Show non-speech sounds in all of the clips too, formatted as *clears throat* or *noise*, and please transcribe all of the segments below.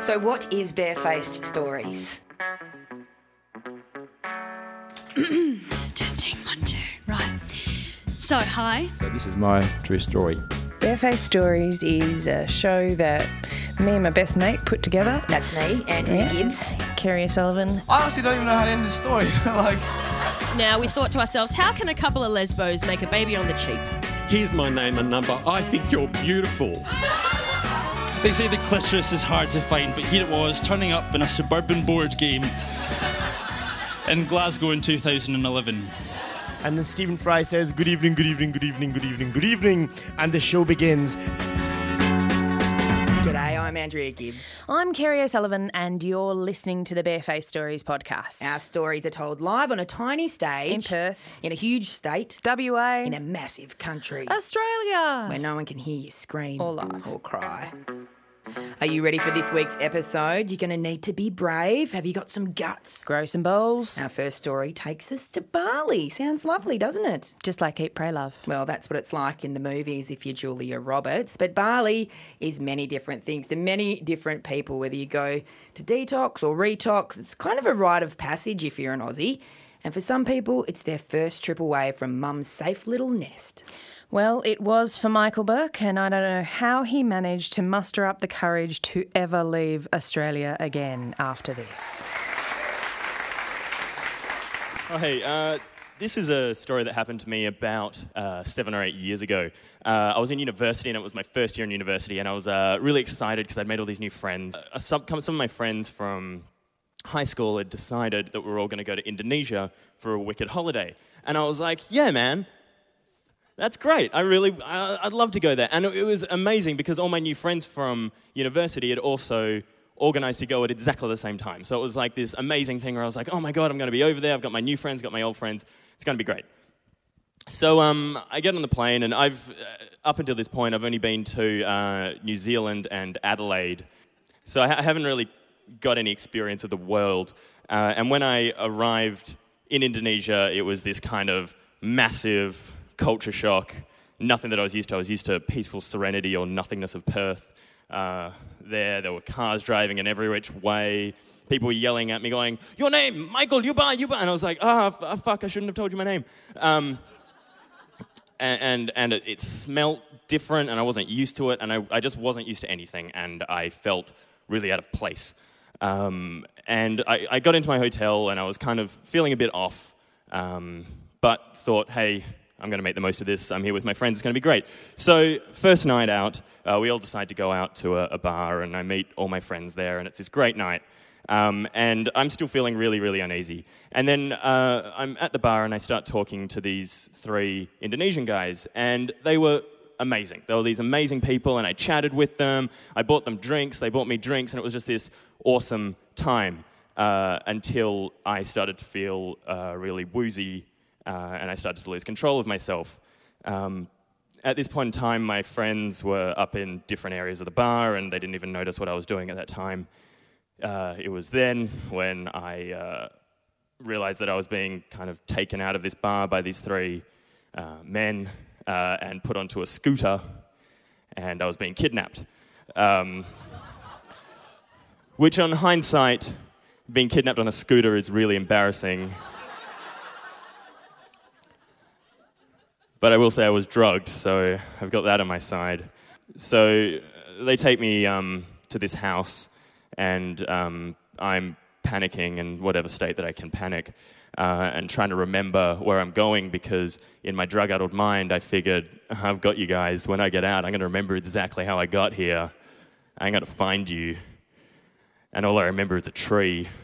So, what is Barefaced Stories? *clears throat* Testing one, two. Right. So, hi. So this is my true story. Barefaced Stories is a show that me and my best mate put together. That's me, Andrea Yeah. Gibbs. Kerry O'Sullivan. I honestly don't even know how to end this story. *laughs* like, Now, we thought to ourselves, how can a couple of lesbos make a baby on the cheap? Here's my name and number. I think you're beautiful. *laughs* They say the clitoris is hard to find, but here it was, turning up in a suburban board game in Glasgow in 2011. And then Stephen Fry says, Good evening, good evening, good evening, good evening, good evening. And the show begins. G'day, I'm Andrea Gibbs. I'm Kerry O'Sullivan, and you're listening to the Barefaced Stories podcast. Our stories are told live on a tiny stage In Perth. in a huge state, WA. in a massive country Australia. where no one can hear you scream Or laugh. or cry. Are you ready for this week's episode? You're going to need to be brave. Have you got some guts? Grow some balls. Our first story takes us to Bali. Sounds lovely, doesn't it? Just like Eat, Pray, Love. Well, that's what it's like in the movies if you're Julia Roberts. But Bali is many different things to many different people, whether you go to detox or retox. It's kind of a rite of passage if you're an Aussie. And for some people, it's their first trip away from mum's safe little nest. Well, it was for Michael Burke, and I don't know how he managed to muster up the courage to ever leave Australia again after this. Oh, hey, uh, this is a story that happened to me about uh, seven or eight years ago. Uh, I was in university and it was my first year in university, and I was uh, really excited because I'd made all these new friends. Uh, some, some of my friends from high school had decided that we were all going to go to Indonesia for a wicked holiday. And I was like, yeah, man, that's great. I really, I, I'd love to go there. And it, it was amazing because all my new friends from university had also organized to go at exactly the same time. So it was like this amazing thing where I was like, oh my God, I'm going to be over there. I've got my new friends, got my old friends. It's going to be great. So um, I get on the plane, and I've, uh, up until this point, I've only been to uh, New Zealand and Adelaide. So I, ha- I haven't really got any experience of the world. Uh, and when I arrived in Indonesia, it was this kind of massive culture shock. Nothing that I was used to. I was used to peaceful serenity or nothingness of Perth. Uh, there, there were cars driving in every which way. People were yelling at me, going, "Your name, Michael Yuba, Yuba," and I was like, "Ah, f- ah, fuck! I shouldn't have told you my name." Um, and and, and it, it smelt different, and I wasn't used to it, and I, I just wasn't used to anything, and I felt really out of place. Um, and I, I got into my hotel, and I was kind of feeling a bit off, um, but thought, hey, I'm going to make the most of this. I'm here with my friends. It's going to be great. So, first night out, uh, we all decide to go out to a, a bar, and I meet all my friends there, and it's this great night. Um, and I'm still feeling really, really uneasy. And then uh, I'm at the bar, and I start talking to these three Indonesian guys, and they were amazing. There were these amazing people, and I chatted with them. I bought them drinks, they bought me drinks, and it was just this awesome time uh, until I started to feel uh, really woozy uh, and I started to lose control of myself. Um, at this point in time, my friends were up in different areas of the bar and they didn't even notice what I was doing at that time. Uh, it was then when I uh, realized that I was being kind of taken out of this bar by these three uh, men uh, and put onto a scooter, and I was being kidnapped. Um, which, on hindsight, being kidnapped on a scooter is really embarrassing. but I will say I was drugged, so I've got that on my side. So they take me um, to this house, and um, I'm panicking in whatever state that I can panic, uh, and trying to remember where I'm going because in my drug addled mind, I figured, I've got you guys. When I get out, I'm going to remember exactly how I got here. I'm going to find you. And all I remember is a tree. *laughs*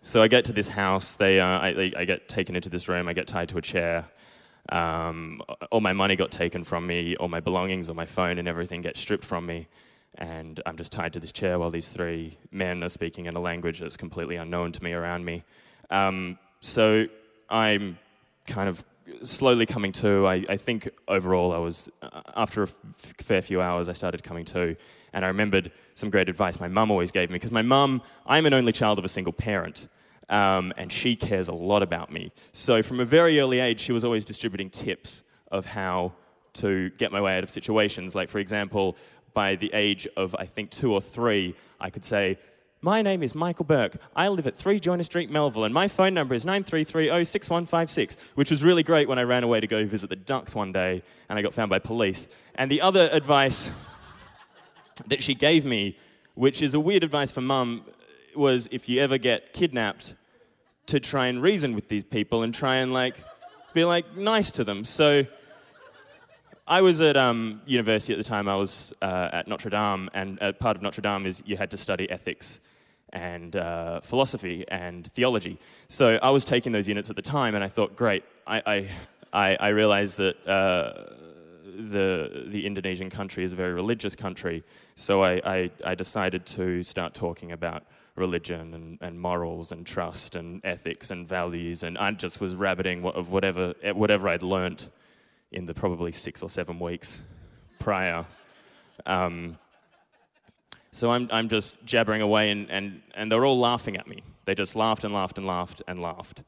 So I get to this house. They, uh, I, I get taken into this room. I get tied to a chair. Um, all my money got taken from me. All my belongings, all my phone, and everything gets stripped from me. And I'm just tied to this chair while these three men are speaking in a language that's completely unknown to me around me. Um, so I'm kind of slowly coming to. I, I think overall, I was uh, after a f- fair few hours, I started coming to, and I remembered some great advice my mum always gave me because my mum, I'm an only child of a single parent. Um, and she cares a lot about me. So, from a very early age, she was always distributing tips of how to get my way out of situations. Like, for example, by the age of, I think, two or three, I could say, my name is Michael Burke. I live at 3 Joyner Street, Melville, and my phone number is 93306156, which was really great when I ran away to go visit the ducks one day and I got found by police. And the other advice *laughs* that she gave me, which is a weird advice for mum, was if you ever get kidnapped, to try and reason with these people and try and like be like nice to them. So I was at um, university at the time. I was uh, at Notre Dame, and uh, part of Notre Dame is you had to study ethics and uh, philosophy and theology. So I was taking those units at the time, and I thought, great. I I, I, realized that uh, the the Indonesian country is a very religious country. So I, I, I decided to start talking about religion and, and morals and trust and ethics and values, and I just was rabbiting of whatever whatever I'd learnt in the probably six or seven weeks prior. Um, so I'm, I'm just jabbering away, and, and, and they're all laughing at me. They just laughed and laughed and laughed and laughed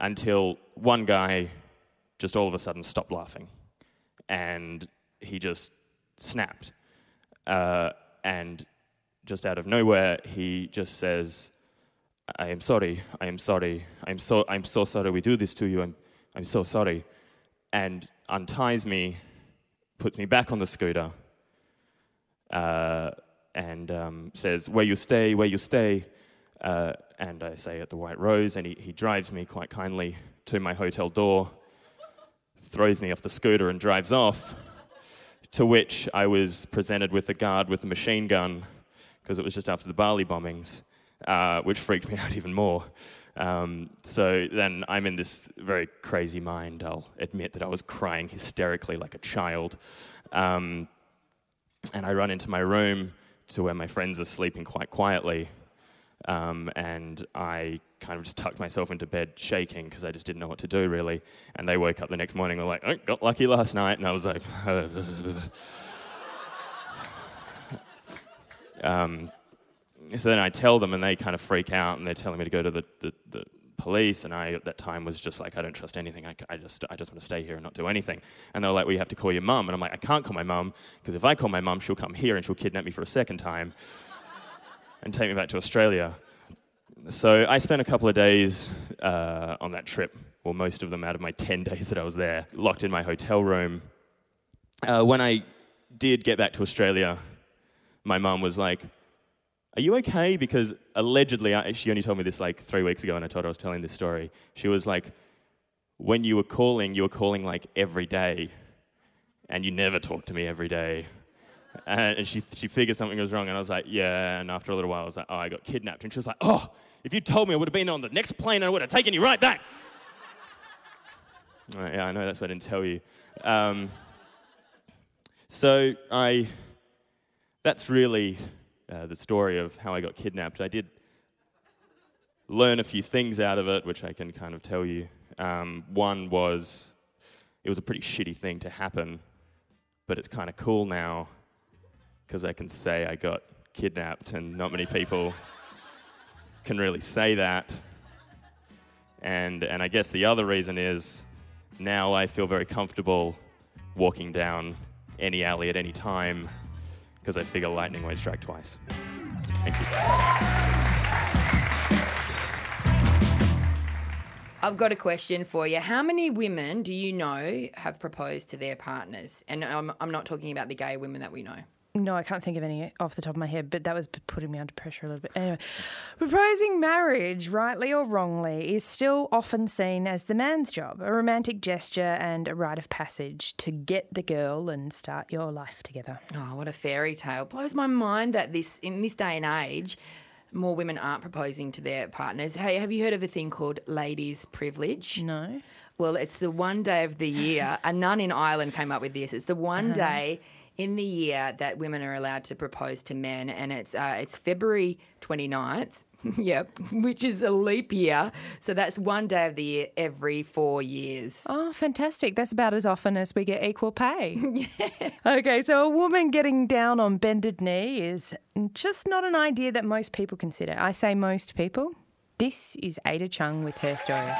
until one guy just all of a sudden stopped laughing. And he just snapped. Uh, and just out of nowhere, he just says, I am sorry, I am sorry, I'm so, I'm so sorry we do this to you, I'm, I'm so sorry. And unties me, puts me back on the scooter, uh, and um, says, Where you stay, where you stay. Uh, and I say, At the White Rose. And he, he drives me quite kindly to my hotel door, throws me off the scooter, and drives off. To which I was presented with a guard with a machine gun because it was just after the Bali bombings, uh, which freaked me *laughs* out even more. Um, so then I'm in this very crazy mind. I'll admit that I was crying hysterically like a child. Um, and I run into my room to where my friends are sleeping quite quietly. Um, and I kind of just tucked myself into bed shaking because I just didn't know what to do really. And they woke up the next morning and were like, oh, got lucky last night. And I was like, *laughs* um, so then I tell them, and they kind of freak out, and they're telling me to go to the, the, the police. And I, at that time, was just like, I don't trust anything. I, I, just, I just want to stay here and not do anything. And they're like, well, you have to call your mum. And I'm like, I can't call my mum, because if I call my mum, she'll come here and she'll kidnap me for a second time and take me back to Australia. So I spent a couple of days uh, on that trip, or most of them out of my 10 *laughs* days that I was there, locked in my hotel room. Uh, when I did get back to Australia, my mum was like, are you okay? Because allegedly, I, she only told me this like three weeks ago, and I told her I was telling this story. She was like, when you were calling, you were calling like every day, and you never talked to me every day. And she, she figured something was wrong, and I was like, yeah. And after a little while, I was like, oh, I got kidnapped. And she was like, oh, if you told me, I would have been on the next plane and I would have taken you right back. *laughs* yeah, I know that's what I didn't tell you. Um, so I, that's really uh, the story of how I got kidnapped. I did learn a few things out of it, which I can kind of tell you. Um, one was it was a pretty shitty thing to happen, but it's kind of cool now because I can say I got kidnapped, and not many people *laughs* can really say that. And, and I guess the other reason is now I feel very comfortable walking down any alley at any time because I figure lightning won't strike twice. Thank you. I've got a question for you. How many women do you know have proposed to their partners? And I'm, I'm not talking about the gay women that we know. No, I can't think of any off the top of my head, but that was putting me under pressure a little bit. Anyway, proposing marriage, rightly or wrongly, is still often seen as the man's job, a romantic gesture and a rite of passage to get the girl and start your life together. Oh, what a fairy tale. Blows my mind that this in this day and age, more women aren't proposing to their partners. Hey, have you heard of a thing called ladies' privilege? No. Well, it's the one day of the year. a nun in Ireland came up with this. It's the one uh-huh. day in the year that women are allowed to propose to men, and it's uh, it's February 29th. *laughs* yep, which is a leap year. So that's one day of the year every four years. Oh, fantastic. That's about as often as we get equal pay. *laughs* yeah. Okay, so a woman getting down on bended knee is just not an idea that most people consider. I say most people. This is Ada Chung with her story.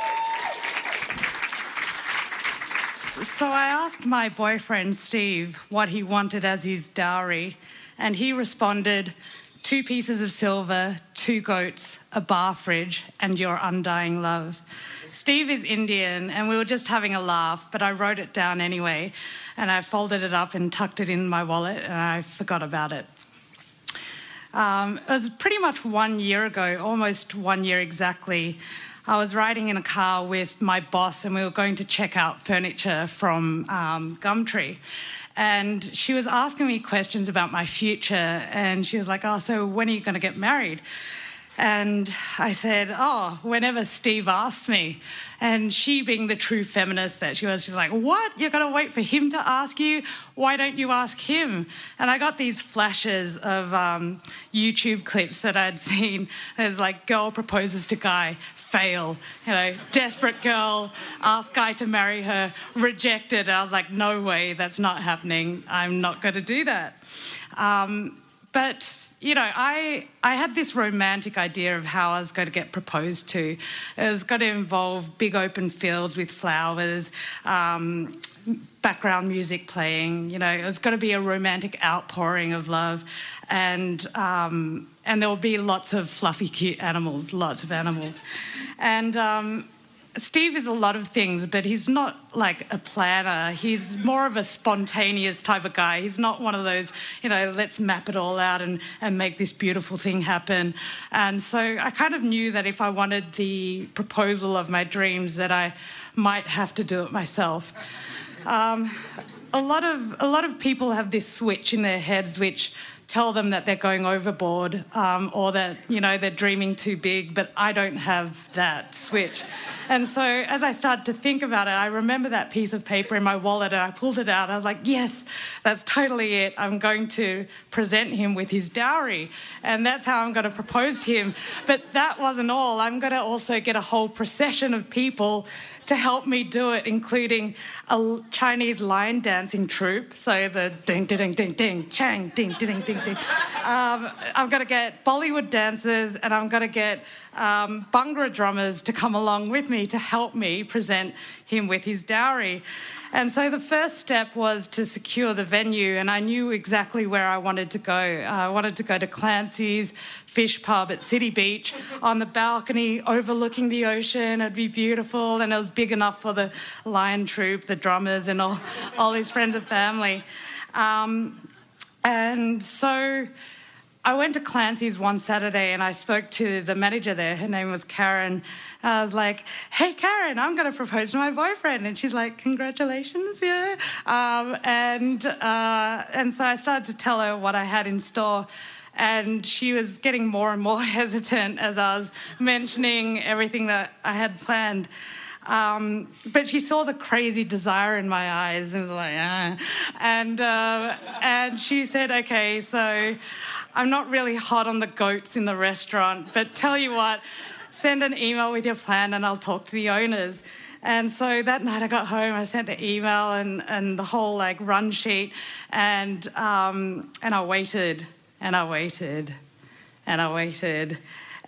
So I asked my boyfriend Steve what he wanted as his dowry, and he responded two pieces of silver, two goats, a bar fridge, and your undying love. Steve is Indian, and we were just having a laugh, but I wrote it down anyway, and I folded it up and tucked it in my wallet, and I forgot about it. Um, it was pretty much one year ago, almost one year exactly. I was riding in a car with my boss, and we were going to check out furniture from um, Gumtree. And she was asking me questions about my future, and she was like, Oh, so when are you going to get married? And I said, Oh, whenever Steve asks me. And she, being the true feminist that she was, she's like, What? You're going to wait for him to ask you? Why don't you ask him? And I got these flashes of um, YouTube clips that I'd *laughs* seen. There's like, girl proposes to guy, fail. You know, desperate girl, ask guy to marry her, rejected. And I was like, No way, that's not happening. I'm not going to do that. Um, but you know, I I had this romantic idea of how I was going to get proposed to. It was going to involve big open fields with flowers, um, background music playing. You know, it was going to be a romantic outpouring of love, and um, and there will be lots of fluffy, cute animals, lots of animals, and. Um, Steve is a lot of things, but he's not like a planner. He's more of a spontaneous type of guy. He's not one of those, you know, let's map it all out and, and make this beautiful thing happen. And so I kind of knew that if I wanted the proposal of my dreams, that I might have to do it myself. Um, a lot of a lot of people have this switch in their heads, which tell them that they're going overboard um, or that you know they're dreaming too big but i don't have that switch. And so as i started to think about it i remember that piece of paper in my wallet and i pulled it out. I was like yes that's totally it. I'm going to present him with his dowry and that's how i'm going to propose to him but that wasn't all i'm going to also get a whole procession of people to help me do it, including a Chinese lion dancing troupe. So the ding, ding, ding, ding, ding, chang, ding, ding, ding, ding. Um, I'm going to get Bollywood dancers and I'm going to get um, drummers to come along with me to help me present him with his dowry. And so the first step was to secure the venue, and I knew exactly where I wanted to go. Uh, I wanted to go to Clancy's Fish Pub at City Beach on the balcony overlooking the ocean. It'd be beautiful, and it was big enough for the lion troupe, the drummers, and all, all his friends and family. Um, and so I went to Clancy's one Saturday and I spoke to the manager there. Her name was Karen. I was like, hey, Karen, I'm going to propose to my boyfriend. And she's like, congratulations, yeah. Um, and, uh, and so I started to tell her what I had in store. And she was getting more and more *laughs* hesitant as I was mentioning everything that I had planned. Um, but she saw the crazy desire in my eyes and was like, ah. And, uh, and she said, okay, so I'm not really hot on the goats in the restaurant, but tell you what, send an email with your plan and I'll talk to the owners. And so that night I got home, I sent the email and, and the whole like run sheet, and, um, and I waited and I waited and I waited.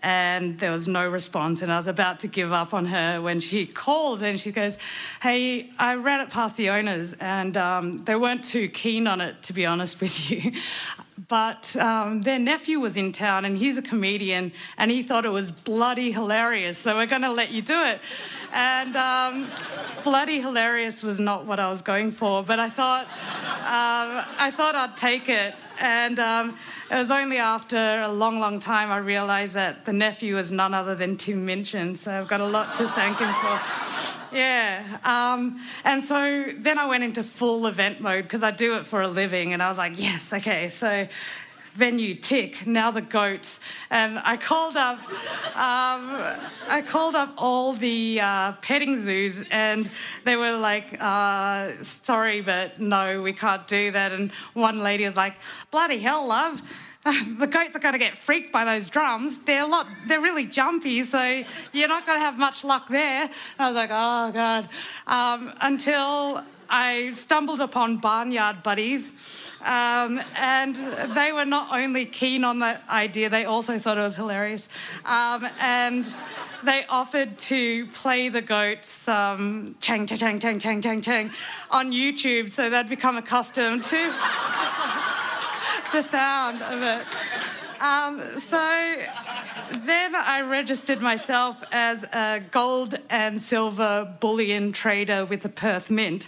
And there was no response, and I was about to give up on her when she called and she goes, Hey, I ran it past the owners, and um, they weren't too keen on it, to be honest with you but um, their nephew was in town and he's a comedian and he thought it was bloody hilarious so we're going to let you do it. And um, bloody hilarious was not what i was going for but i thought um, i thought i'd take it. And um, it was only after a long long time i realized that the nephew was none other than tim minchin so i've got a lot to thank him for yeah. Um, and so then I went into full event mode because I do it for a living. And I was like, yes, okay. So venue tick now the goats and i called up um, i called up all the uh, petting zoos and they were like uh, sorry but no we can't do that and one lady was like bloody hell love *laughs* the goats are going to get freaked by those drums. They're a lot, they're really jumpy, so you're not going to have much luck there. I was like, oh God. Um, until I stumbled upon Barnyard Buddies. Um, and they were not only keen on that idea, they also thought it was hilarious. Um, and they offered to play the goats um, chang, chang, chang, chang, chang, chang on YouTube so they'd become accustomed to *laughs* the sound of it. Um, so then I registered myself as a gold and silver bullion trader with the Perth Mint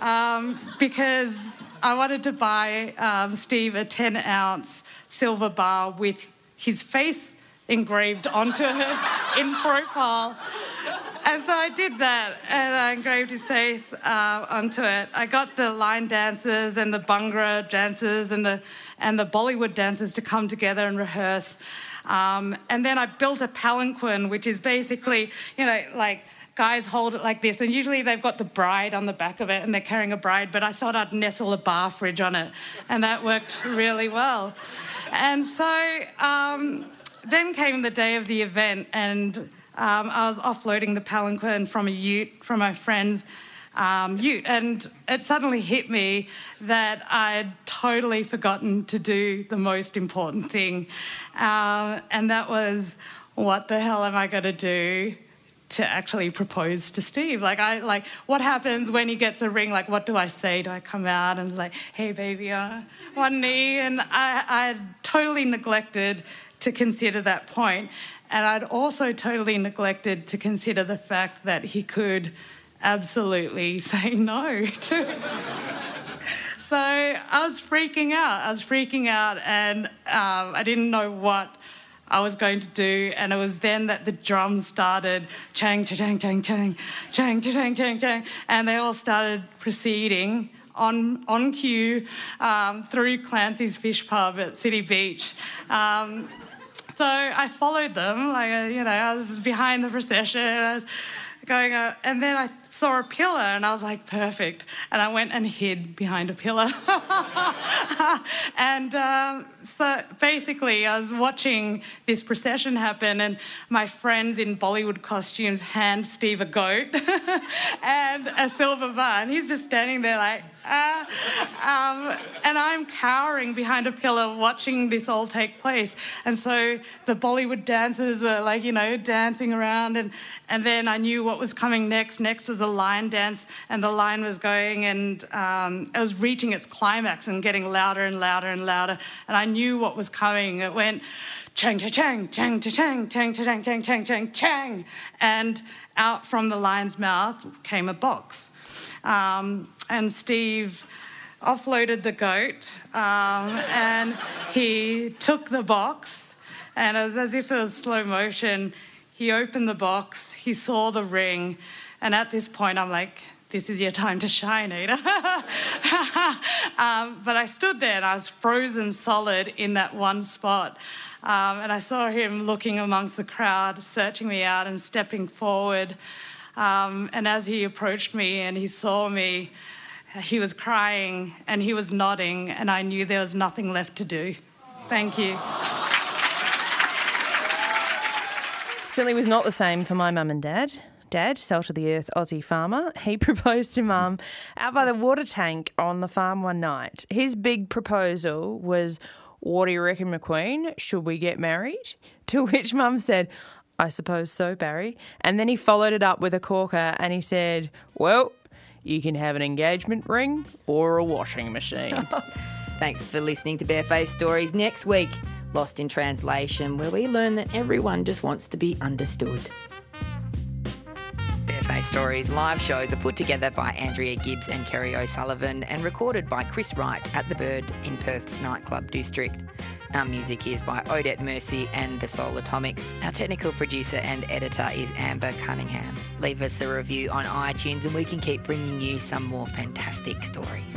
um, because I wanted to buy um, Steve a 10 ounce silver bar with his face engraved onto it *laughs* in profile. And so I did that, and I engraved his face uh, onto it. I got the lion dancers and the Bhangra dancers and the and the Bollywood dancers to come together and rehearse. Um, and then I built a palanquin, which is basically, you know, like guys hold it like this, and usually they've got the bride on the back of it and they're carrying a bride, but I thought I'd nestle a bar fridge on it, and that worked really well. And so um, then came the day of the event, and um, I was offloading the palanquin from a ute from my friend's um, ute, and it suddenly hit me that I'd totally forgotten to do the most important thing, uh, and that was what the hell am I going to do to actually propose to Steve. Like I like what happens when he gets a ring, like what do I say? Do I come out and like, hey baby, uh, one knee? And I I totally neglected to consider that point. And I'd also totally neglected to consider the fact that he could absolutely *laughs* say no to So I was freaking out. I was freaking out, and um, I didn't know what I was going to do. And it was then that the drums started chang, chang, chang, chang, chang, chang, chang, chang, and they all started proceeding on, on cue um, through Clancy's Fish Pub at City Beach. Um, so I followed them, like, uh, you know, I was behind the procession. Going, uh, and then I saw a pillar and I was like, perfect. And I went and hid behind a pillar. *laughs* and um, so basically, I was watching this procession happen, and my friends in Bollywood costumes hand Steve a goat *laughs* and a silver bar. And he's just standing there like, ah. *laughs* Um, and I'm cowering behind a pillar watching this all take place. And so the Bollywood dancers were like, you know, dancing around. And, and then I knew what was coming next. Next was a lion dance, and the lion was going and um, it was reaching its climax and getting louder and louder and louder. And I knew what was coming. It went chang, cha, chang, chang, cha, chang, chang, cha, chang, chang, chang, chang, chang. And out from the lion's mouth came a box. Um, and Steve offloaded the goat um, and he took the box and it was as if it was slow motion. He opened the box, he saw the ring, and at this point, I'm like, this is your time to shine, Ada. *laughs* um, but I stood there and I was frozen solid in that one spot. Um, and I saw him looking amongst the crowd, searching me out and stepping forward. Um, and as he approached me and he saw me, he was crying and he was nodding, and I knew there was nothing left to do. Thank you. Certainly was not the same for my mum and dad. Dad, salt of the earth Aussie farmer, he *laughs* proposed to mum out by the water tank on the farm one night. His big proposal was, What do you reckon, McQueen? Should we get married? *laughs* To which mum said, I suppose so, Barry. And then he followed it up with a corker and he said, Well, you can have an engagement ring or a washing machine. *laughs* Thanks for listening to Barefaced Stories. Next week, Lost in Translation, where we learn that everyone just wants to be understood. Stories live shows are put together by Andrea Gibbs and Kerry O'Sullivan and recorded by Chris Wright at The Bird in Perth's nightclub district. Our music is by Odette Mercy and the Soul Atomics. Our technical producer and editor is Amber Cunningham. Leave us a review on iTunes and we can keep bringing you some more fantastic stories.